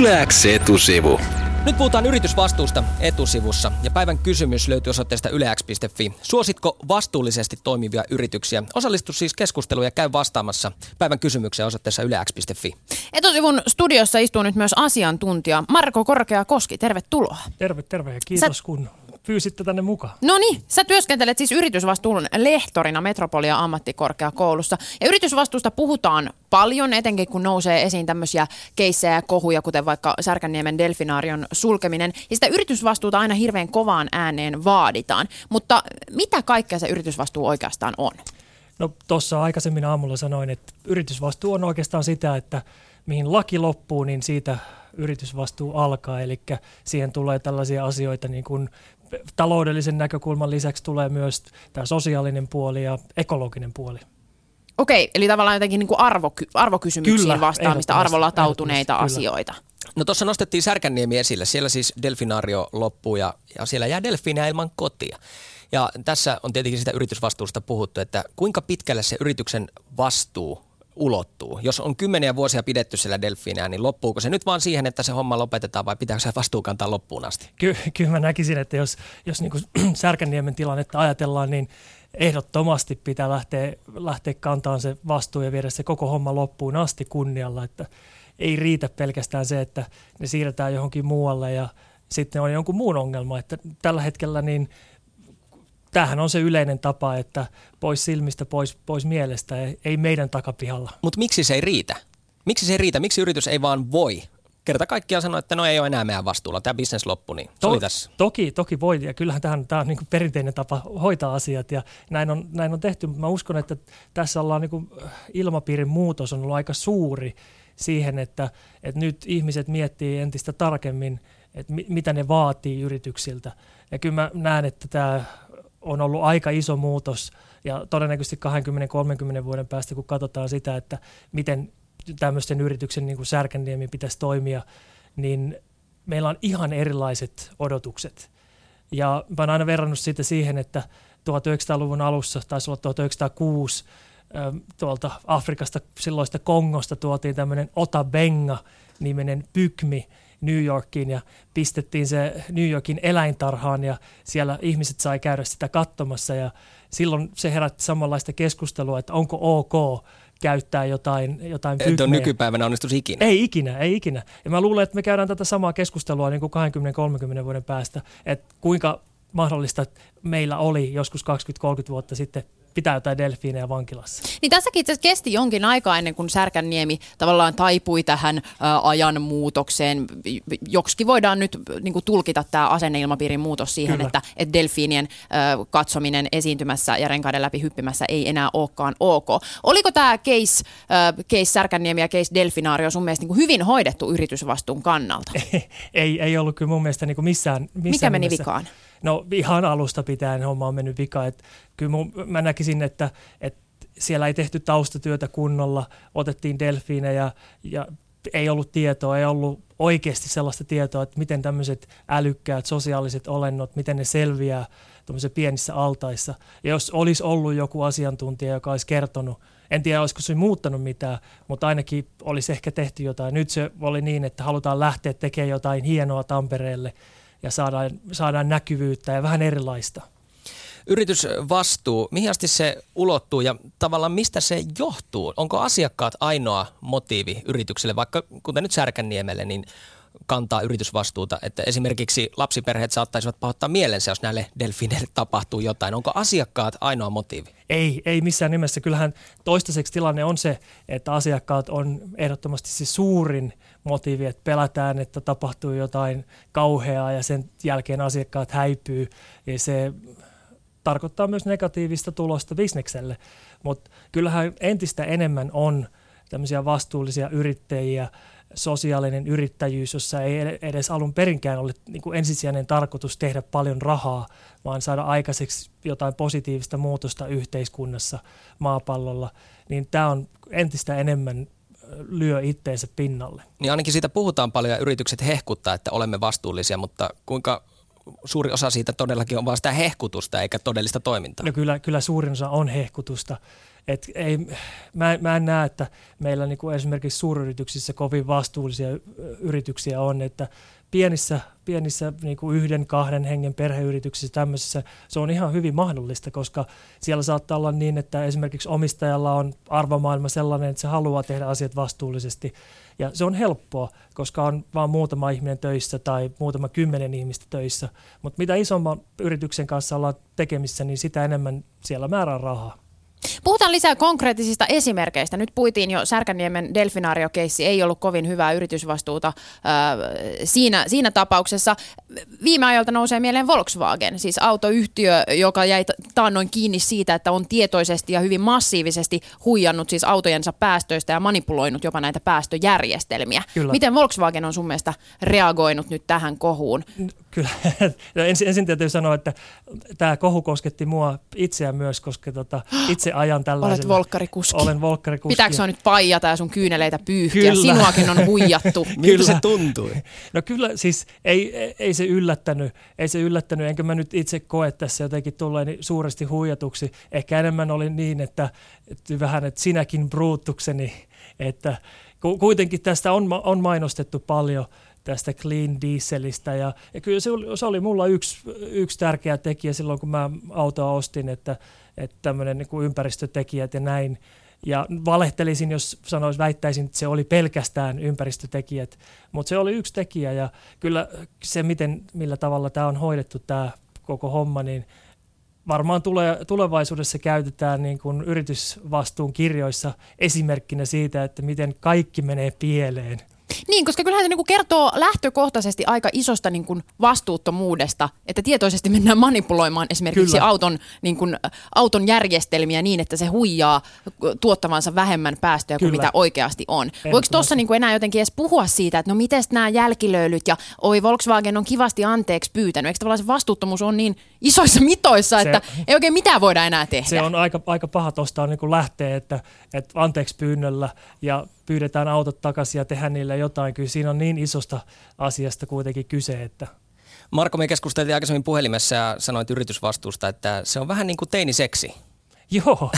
Yleäks etusivu. Nyt puhutaan yritysvastuusta etusivussa ja päivän kysymys löytyy osoitteesta yleäks.fi. Suositko vastuullisesti toimivia yrityksiä? Osallistu siis keskusteluun ja käy vastaamassa päivän kysymykseen osoitteessa yleäks.fi. Etusivun studiossa istuu nyt myös asiantuntija Marko Korkea-Koski. Tervetuloa. Terve, terve ja kiitos Sä... kun pyysitte tänne mukaan. No niin, sä työskentelet siis yritysvastuun lehtorina Metropolia ammattikorkeakoulussa. Ja yritysvastuusta puhutaan paljon, etenkin kun nousee esiin tämmöisiä keissejä ja kohuja, kuten vaikka Särkänniemen delfinaarion sulkeminen. Ja sitä yritysvastuuta aina hirveän kovaan ääneen vaaditaan. Mutta mitä kaikkea se yritysvastuu oikeastaan on? No tuossa aikaisemmin aamulla sanoin, että yritysvastuu on oikeastaan sitä, että mihin laki loppuu, niin siitä yritysvastuu alkaa. Eli siihen tulee tällaisia asioita niin kuin taloudellisen näkökulman lisäksi tulee myös tämä sosiaalinen puoli ja ekologinen puoli. Okei, eli tavallaan jotenkin niin kuin arvo, arvokysymyksiin Kyllä, vastaamista, arvolatautuneita asioita. No tuossa nostettiin Särkänniemi esille. Siellä siis delfinaario loppuu ja, ja siellä jää delfiinejä ilman kotia. Ja tässä on tietenkin sitä yritysvastuusta puhuttu, että kuinka pitkälle se yrityksen vastuu ulottuu? Jos on kymmeniä vuosia pidetty siellä delfiinää, niin loppuuko se nyt vaan siihen, että se homma lopetetaan vai pitääkö se vastuu kantaa loppuun asti? Ky- kyllä mä näkisin, että jos, jos niin kuin Särkänniemen tilannetta ajatellaan, niin ehdottomasti pitää lähteä, lähteä kantamaan se vastuu ja viedä se koko homma loppuun asti kunnialla, että ei riitä pelkästään se, että ne siirretään johonkin muualle ja sitten on jonkun muun ongelma, että tällä hetkellä niin – tämähän on se yleinen tapa, että pois silmistä, pois, pois mielestä, ei meidän takapihalla. Mutta miksi se ei riitä? Miksi se ei riitä? Miksi yritys ei vaan voi kerta kaikkiaan sanoa, että no ei ole enää meidän vastuulla, tämä bisnes loppu, niin se to- oli tässä. Toki, toki voi, ja kyllähän tähän, tämä on niin perinteinen tapa hoitaa asiat, ja näin on, näin on tehty, mutta mä uskon, että tässä ollaan niin kuin, ilmapiirin muutos on ollut aika suuri siihen, että, että nyt ihmiset miettii entistä tarkemmin, että mi- mitä ne vaatii yrityksiltä. Ja kyllä mä näen, että tämä on ollut aika iso muutos ja todennäköisesti 20-30 vuoden päästä, kun katsotaan sitä, että miten tämmöisten yrityksen niin Särkänniemi pitäisi toimia, niin meillä on ihan erilaiset odotukset. Ja mä oon aina verrannut sitä siihen, että 1900-luvun alussa, taisi olla 1906, tuolta Afrikasta, silloista Kongosta tuotiin tämmöinen Otabenga-niminen pykmi, New Yorkiin ja pistettiin se New Yorkin eläintarhaan ja siellä ihmiset sai käydä sitä katsomassa ja silloin se herätti samanlaista keskustelua, että onko ok käyttää jotain, jotain Että on nykypäivänä onnistus ikinä. Ei ikinä, ei ikinä. Ja mä luulen, että me käydään tätä samaa keskustelua niin kuin 20-30 vuoden päästä, että kuinka mahdollista meillä oli joskus 20-30 vuotta sitten pitää jotain delfiinejä vankilassa. Niin tässäkin itse kesti jonkin aikaa ennen kuin Särkänniemi tavallaan taipui tähän ä, ajan muutokseen. Joksikin voidaan nyt niin kuin tulkita tämä asenneilmapiirin muutos siihen, Kyllä. että, että delfiinien ä, katsominen esiintymässä ja renkaiden läpi hyppimässä ei enää olekaan ok. Oliko tämä case, ä, case Särkänniemi ja case Delfinaario sun mielestä niin kuin hyvin hoidettu yritysvastuun kannalta? ei, ei ollut kyllä mun mielestä niin kuin missään, missään Mikä meni nimessä. vikaan? No ihan alusta pitäen homma on mennyt vika. Et kyllä mun, mä näkisin, että, että siellä ei tehty taustatyötä kunnolla, otettiin delfiinejä ja ei ollut tietoa, ei ollut oikeasti sellaista tietoa, että miten tämmöiset älykkäät sosiaaliset olennot, miten ne selviää tuommoisissa pienissä altaissa. Ja jos olisi ollut joku asiantuntija, joka olisi kertonut, en tiedä olisiko se muuttanut mitään, mutta ainakin olisi ehkä tehty jotain. Nyt se oli niin, että halutaan lähteä tekemään jotain hienoa Tampereelle – ja saadaan, saadaan näkyvyyttä ja vähän erilaista. Yritysvastuu, mihin asti se ulottuu ja tavallaan mistä se johtuu? Onko asiakkaat ainoa motiivi yritykselle, vaikka kuten nyt Särkänniemelle, niin kantaa yritysvastuuta, että esimerkiksi lapsiperheet saattaisivat pahoittaa mielensä, jos näille delfiineille tapahtuu jotain. Onko asiakkaat ainoa motiivi? Ei, ei missään nimessä. Kyllähän toistaiseksi tilanne on se, että asiakkaat on ehdottomasti se suurin motiivi, että pelätään, että tapahtuu jotain kauheaa ja sen jälkeen asiakkaat häipyy. Ja se tarkoittaa myös negatiivista tulosta bisnekselle. Mutta kyllähän entistä enemmän on tämmöisiä vastuullisia yrittäjiä, sosiaalinen yrittäjyys, jossa ei edes alun perinkään ole niin kuin ensisijainen tarkoitus tehdä paljon rahaa, vaan saada aikaiseksi jotain positiivista muutosta yhteiskunnassa, maapallolla, niin tämä on entistä enemmän lyö itteensä pinnalle. Niin ainakin siitä puhutaan paljon ja yritykset hehkuttaa, että olemme vastuullisia, mutta kuinka suuri osa siitä todellakin on vain sitä hehkutusta eikä todellista toimintaa? No kyllä, kyllä suurin osa on hehkutusta. et ei, mä, mä en näe, että meillä niin kuin esimerkiksi suuryrityksissä kovin vastuullisia yrityksiä on, että pienissä, pienissä niin kuin yhden, kahden hengen perheyrityksissä tämmöisissä se on ihan hyvin mahdollista, koska siellä saattaa olla niin, että esimerkiksi omistajalla on arvomaailma sellainen, että se haluaa tehdä asiat vastuullisesti. Ja se on helppoa, koska on vain muutama ihminen töissä tai muutama kymmenen ihmistä töissä. Mutta mitä isomman yrityksen kanssa ollaan tekemissä, niin sitä enemmän siellä määrää rahaa. Puhutaan lisää konkreettisista esimerkkeistä. Nyt puitiin jo Särkänniemen delfinaario-keissi, ei ollut kovin hyvää yritysvastuuta äh, siinä, siinä tapauksessa. Viime ajalta nousee mieleen Volkswagen, siis autoyhtiö, joka jäi taannoin kiinni siitä, että on tietoisesti ja hyvin massiivisesti huijannut siis autojensa päästöistä ja manipuloinut jopa näitä päästöjärjestelmiä. Kyllä. Miten Volkswagen on sun mielestä reagoinut nyt tähän kohuun? Kyllä. ensin, ensin täytyy sanoa, että tämä kohu kosketti mua itseä myös, koska tota, itse ajan tällaisella. Olet volkkarikuski. Olen volkkarikuski. Pitääkö sinua nyt paijata ja sun kyyneleitä pyyhkiä? Kyllä. Sinuakin on huijattu. Miltä se tuntui? No kyllä, siis ei, ei se yllättänyt, ei se yllättänyt, enkä mä nyt itse koe tässä jotenkin tulleeni suuresti huijatuksi. Ehkä enemmän oli niin, että, että vähän, että sinäkin bruuttukseni, että kuitenkin tästä on, on mainostettu paljon – tästä clean dieselistä. Ja, ja kyllä se oli, se oli mulla yksi, yksi tärkeä tekijä silloin, kun mä autoa ostin, että, että tämmöinen niin ympäristötekijät ja näin. Ja valehtelisin, jos sanois, väittäisin, että se oli pelkästään ympäristötekijät, mutta se oli yksi tekijä ja kyllä se, miten, millä tavalla tämä on hoidettu tämä koko homma, niin varmaan tule, tulevaisuudessa käytetään niin kuin yritysvastuun kirjoissa esimerkkinä siitä, että miten kaikki menee pieleen. Niin, koska kyllähän se niin kuin kertoo lähtökohtaisesti aika isosta niin kuin vastuuttomuudesta, että tietoisesti mennään manipuloimaan esimerkiksi auton, niin kuin, auton järjestelmiä niin, että se huijaa tuottavansa vähemmän päästöjä Kyllä. kuin mitä oikeasti on. Voiko tuossa niin kuin enää jotenkin edes puhua siitä, että no miten nämä jälkilöylyt ja oi Volkswagen on kivasti anteeksi pyytänyt. Eikö tavallaan se vastuuttomuus on niin isoissa mitoissa, se, että ei oikein mitään voida enää tehdä? Se on aika, aika paha tuosta niin lähteä, että, että anteeksi pyynnöllä ja pyydetään autot takaisin ja tehdään niille jotain. Kyllä siinä on niin isosta asiasta kuitenkin kyse, että Marko, me keskusteltiin aikaisemmin puhelimessa ja sanoit yritysvastuusta, että se on vähän niin kuin teiniseksi. Joo,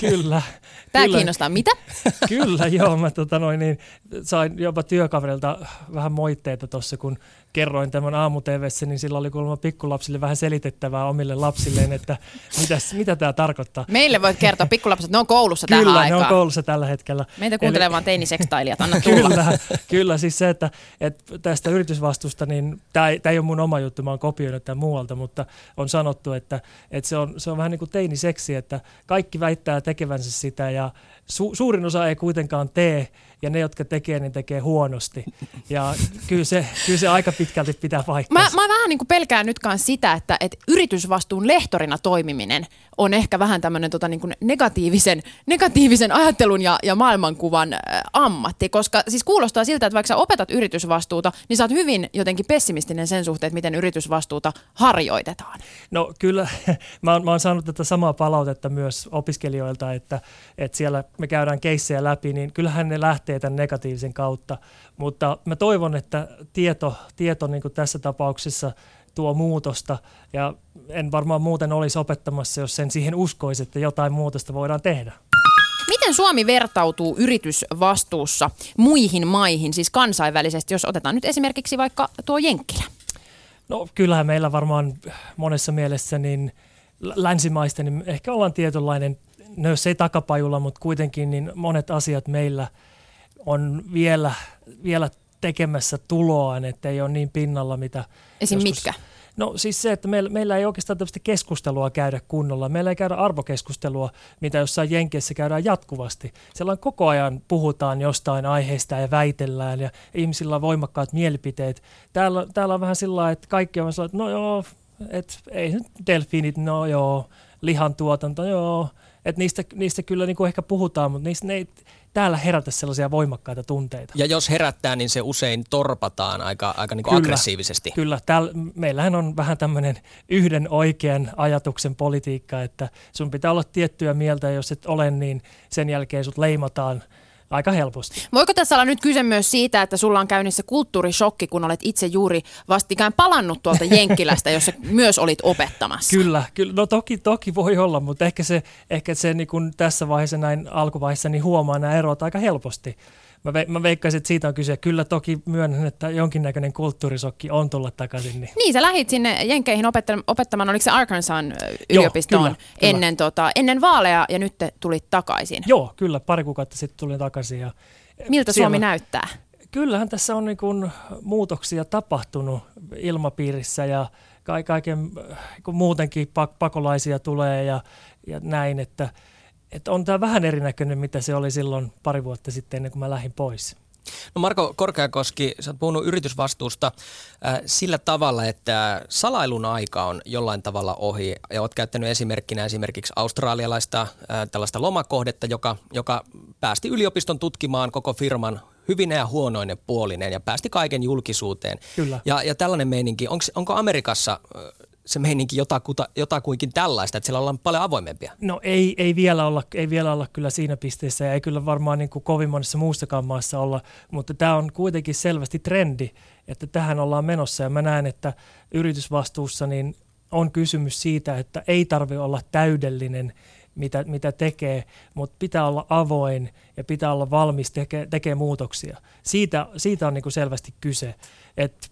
kyllä. Tämä kyllä. kiinnostaa. Mitä? kyllä, joo. Mä tota noin, niin, sain jopa työkaverilta vähän moitteita tuossa, kun kerroin tämän aamu niin sillä oli kuulemma pikkulapsille vähän selitettävää omille lapsilleen, että mitäs, mitä tämä tarkoittaa. Meille voit kertoa, pikkulapset, ne on koulussa tähän Kyllä, aikaan. ne on koulussa tällä hetkellä. Meitä kuuntelee Eli... vaan teinisekstailijat, anna tulla. kyllä, kyllä, siis se, että, että tästä yritysvastusta, niin tämä ei, ei ole mun oma juttu, mä oon kopioinut tämän muualta, mutta on sanottu, että, että se, on, se on vähän niin kuin teiniseksi, että kaikki väittää tekevänsä sitä ja su, suurin osa ei kuitenkaan tee, ja ne, jotka tekee, niin tekee huonosti. Ja kyllä se, kyllä se aika pitkälti pitää vaihtaa. Mä, mä vähän niin kuin pelkään nyt sitä, että, että yritysvastuun lehtorina toimiminen on ehkä vähän tämmöinen tota niin kuin negatiivisen, negatiivisen ajattelun ja, ja maailmankuvan ammatti, koska siis kuulostaa siltä, että vaikka sä opetat yritysvastuuta, niin sä oot hyvin jotenkin pessimistinen sen suhteen, että miten yritysvastuuta harjoitetaan. No kyllä, mä oon, mä oon saanut tätä samaa palautetta myös opiskelijoilta, että, että siellä me käydään keissejä läpi, niin kyllähän ne lähtee lähtee tämän negatiivisen kautta. Mutta mä toivon, että tieto, tieto niin kuin tässä tapauksessa tuo muutosta ja en varmaan muuten olisi opettamassa, jos sen siihen uskoisi, että jotain muutosta voidaan tehdä. Miten Suomi vertautuu yritysvastuussa muihin maihin, siis kansainvälisesti, jos otetaan nyt esimerkiksi vaikka tuo Jenkkilä? No kyllähän meillä varmaan monessa mielessä niin länsimaista, niin ehkä ollaan tietynlainen, no jos ei takapajulla, mutta kuitenkin niin monet asiat meillä – on vielä, vielä tekemässä tuloaan, että ei ole niin pinnalla, mitä... Esim. Joskus, mitkä? No siis se, että meillä, meillä ei oikeastaan tämmöistä keskustelua käydä kunnolla. Meillä ei käydä arvokeskustelua, mitä jossain Jenkeissä käydään jatkuvasti. Siellä koko ajan puhutaan jostain aiheesta ja väitellään ja ihmisillä on voimakkaat mielipiteet. Täällä, täällä on vähän sillä että kaikki on sellainen, että no joo, että ei nyt delfiinit, no joo, lihantuotanto, joo. Että niistä, niistä kyllä niin kuin ehkä puhutaan, mutta niistä ne ei, täällä herätä sellaisia voimakkaita tunteita. Ja jos herättää, niin se usein torpataan aika, aika niin kuin kyllä, aggressiivisesti. Kyllä, täällä, meillähän on vähän tämmöinen yhden oikean ajatuksen politiikka, että sun pitää olla tiettyä mieltä, ja jos et ole, niin sen jälkeen sut leimataan aika helposti. Voiko tässä olla nyt kyse myös siitä, että sulla on käynnissä kulttuurishokki, kun olet itse juuri vastikään palannut tuolta Jenkkilästä, jossa myös olit opettamassa? Kyllä, kyllä. No toki, toki voi olla, mutta ehkä se, ehkä se niin kun tässä vaiheessa näin alkuvaiheessa niin huomaa nämä erot aika helposti. Mä, ve, mä veikkaisin, että siitä on kyse. Kyllä toki myönnän, että jonkinnäköinen kulttuurisokki on tullut takaisin. Niin, niin sä lähit sinne Jenkeihin opettamaan, oliko se Arkansas yliopistoon Joo, kyllä, ennen, kyllä. Tota, ennen vaaleja ja nyt te tulit takaisin? Joo, kyllä. Pari kuukautta sitten tulin takaisin. Ja Miltä siellä, Suomi näyttää? Kyllähän tässä on niin kuin muutoksia tapahtunut ilmapiirissä ja kaiken, kun muutenkin pakolaisia tulee ja, ja näin, että – että on tämä vähän erinäköinen, mitä se oli silloin pari vuotta sitten ennen kuin mä lähdin pois. No Marko Korkeakoski, sä oot puhunut yritysvastuusta äh, sillä tavalla, että salailun aika on jollain tavalla ohi. Ja oot käyttänyt esimerkkinä esimerkiksi australialaista äh, tällaista lomakohdetta, joka, joka päästi yliopiston tutkimaan koko firman hyvin ja huonoinen puolinen ja päästi kaiken julkisuuteen. Kyllä. Ja, ja tällainen meininki, onko, onko Amerikassa se meininki jotakuta, jotakuinkin tällaista, että siellä ollaan paljon avoimempia? No ei, ei, vielä olla, ei vielä olla kyllä siinä pisteessä ja ei kyllä varmaan niin kuin kovin monessa muussakaan maassa olla, mutta tämä on kuitenkin selvästi trendi, että tähän ollaan menossa ja mä näen, että yritysvastuussa niin on kysymys siitä, että ei tarvitse olla täydellinen, mitä, mitä tekee, mutta pitää olla avoin ja pitää olla valmis tekemään teke muutoksia. Siitä, siitä on niin kuin selvästi kyse. että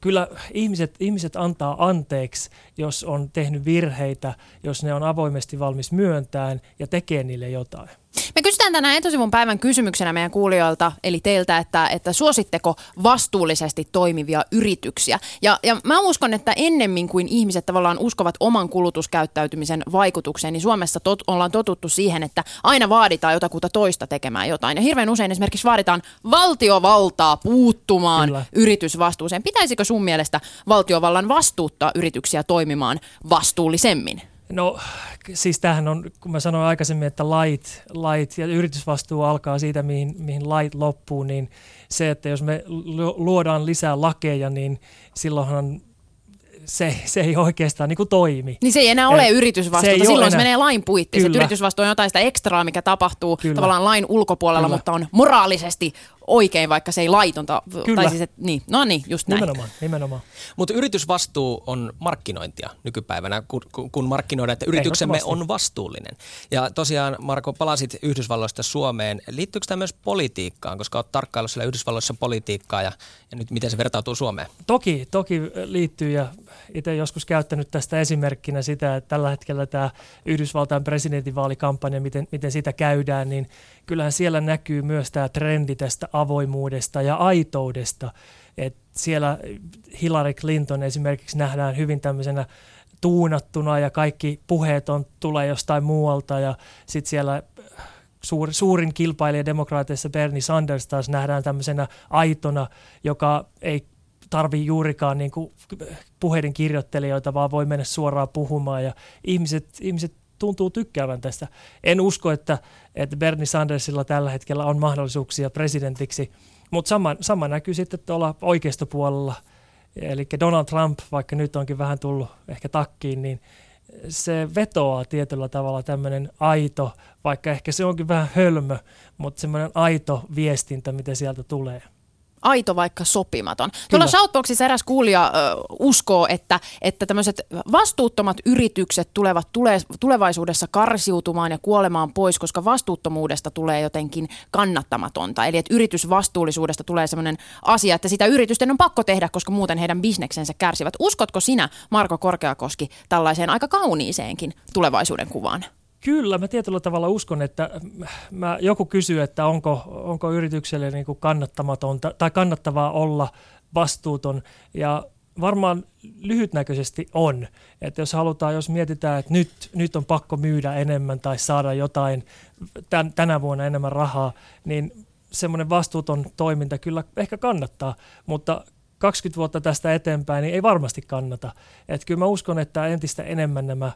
kyllä ihmiset, ihmiset antaa anteeksi, jos on tehnyt virheitä, jos ne on avoimesti valmis myöntämään ja tekee niille jotain. Me kysytään tänään etusivun päivän kysymyksenä meidän kuulijoilta, eli teiltä, että, että suositteko vastuullisesti toimivia yrityksiä. Ja, ja mä uskon, että ennemmin kuin ihmiset tavallaan uskovat oman kulutuskäyttäytymisen vaikutukseen, niin Suomessa tot, ollaan totuttu siihen, että aina vaaditaan jotakuta toista tekemään jotain. Ja hirveän usein esimerkiksi vaaditaan valtiovaltaa puuttumaan Kyllä. yritysvastuuseen. Pitäisikö sun mielestä valtiovallan vastuuttaa yrityksiä toimimaan vastuullisemmin? No siis tämähän on, kun mä sanoin aikaisemmin, että lait, lait ja yritysvastuu alkaa siitä, mihin, mihin lait loppuu, niin se, että jos me luodaan lisää lakeja, niin silloinhan se, se ei oikeastaan niin kuin toimi. Niin se ei enää ole yritysvastuuta, se silloin enää. se menee lain puitteissa. Yritysvastuu on jotain sitä ekstraa, mikä tapahtuu Kyllä. tavallaan lain ulkopuolella, Kyllä. mutta on moraalisesti oikein, vaikka se ei laitonta. Kyllä. Tai siis, et, niin, no niin, just näin. Nimenomaan, nimenomaan. Mutta yritysvastuu on markkinointia nykypäivänä, kun, kun markkinoidaan, että yrityksemme on vastuullinen. Ja tosiaan, Marko, palasit Yhdysvalloista Suomeen. Liittyykö tämä myös politiikkaan, koska olet tarkkaillut siellä Yhdysvalloissa politiikkaa ja, ja nyt miten se vertautuu Suomeen? Toki, toki liittyy ja itse joskus käyttänyt tästä esimerkkinä sitä, että tällä hetkellä tämä Yhdysvaltain presidentinvaalikampanja, miten, miten sitä käydään, niin kyllähän siellä näkyy myös tämä trendi tästä avoimuudesta ja aitoudesta. Et siellä Hillary Clinton esimerkiksi nähdään hyvin tämmöisenä tuunattuna ja kaikki puheet on, tulee jostain muualta ja sitten siellä suur, suurin kilpailija demokraateissa Bernie Sanders taas nähdään tämmöisenä aitona, joka ei tarvi juurikaan niin kuin puheiden kirjoittelijoita, vaan voi mennä suoraan puhumaan ja ihmiset, ihmiset tuntuu tykkäävän tästä. En usko, että, että Bernie Sandersilla tällä hetkellä on mahdollisuuksia presidentiksi, mutta sama, sama näkyy sitten tuolla oikeistopuolella. Eli Donald Trump, vaikka nyt onkin vähän tullut ehkä takkiin, niin se vetoaa tietyllä tavalla tämmöinen aito, vaikka ehkä se onkin vähän hölmö, mutta semmoinen aito viestintä, mitä sieltä tulee aito vaikka sopimaton. Kyllä. Tuolla Shoutboxissa eräs kuulija ö, uskoo, että, että tämmöiset vastuuttomat yritykset tulevat tule, tulevaisuudessa karsiutumaan ja kuolemaan pois, koska vastuuttomuudesta tulee jotenkin kannattamatonta. Eli että yritysvastuullisuudesta tulee semmoinen asia, että sitä yritysten on pakko tehdä, koska muuten heidän bisneksensä kärsivät. Uskotko sinä, Marko Korkeakoski, tällaiseen aika kauniiseenkin tulevaisuuden kuvaan? Kyllä, mä tietyllä tavalla uskon, että mä, joku kysyy, että onko, onko yritykselle niin kuin kannattamatonta tai kannattavaa olla vastuuton ja varmaan lyhytnäköisesti on. Että jos halutaan, jos mietitään, että nyt, nyt on pakko myydä enemmän tai saada jotain tän, tänä vuonna enemmän rahaa, niin semmoinen vastuuton toiminta kyllä ehkä kannattaa, mutta 20 vuotta tästä eteenpäin niin ei varmasti kannata. Että kyllä mä uskon, että entistä enemmän nämä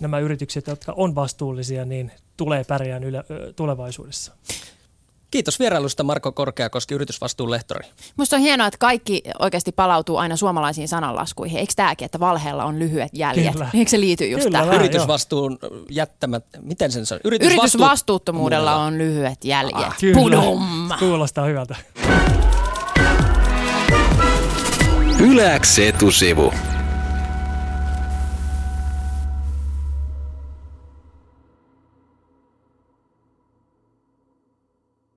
nämä yritykset, jotka on vastuullisia, niin tulee pärjään yle, tulevaisuudessa. Kiitos vierailusta Marko Korkeakoski, yritysvastuun lehtori. Minusta on hienoa, että kaikki oikeasti palautuu aina suomalaisiin sananlaskuihin. Eikö tämäkin, että valheella on lyhyet jäljet? Kyllä. Eikö se liity just Kyllä, tähän? vähän. Yritysvastuun jättämät, miten sen sanoo? Yritysvastuuttomuudella on lyhyet jäljet. Ah, Kyllä, Pudum! kuulostaa hyvältä. Yläks etusivu.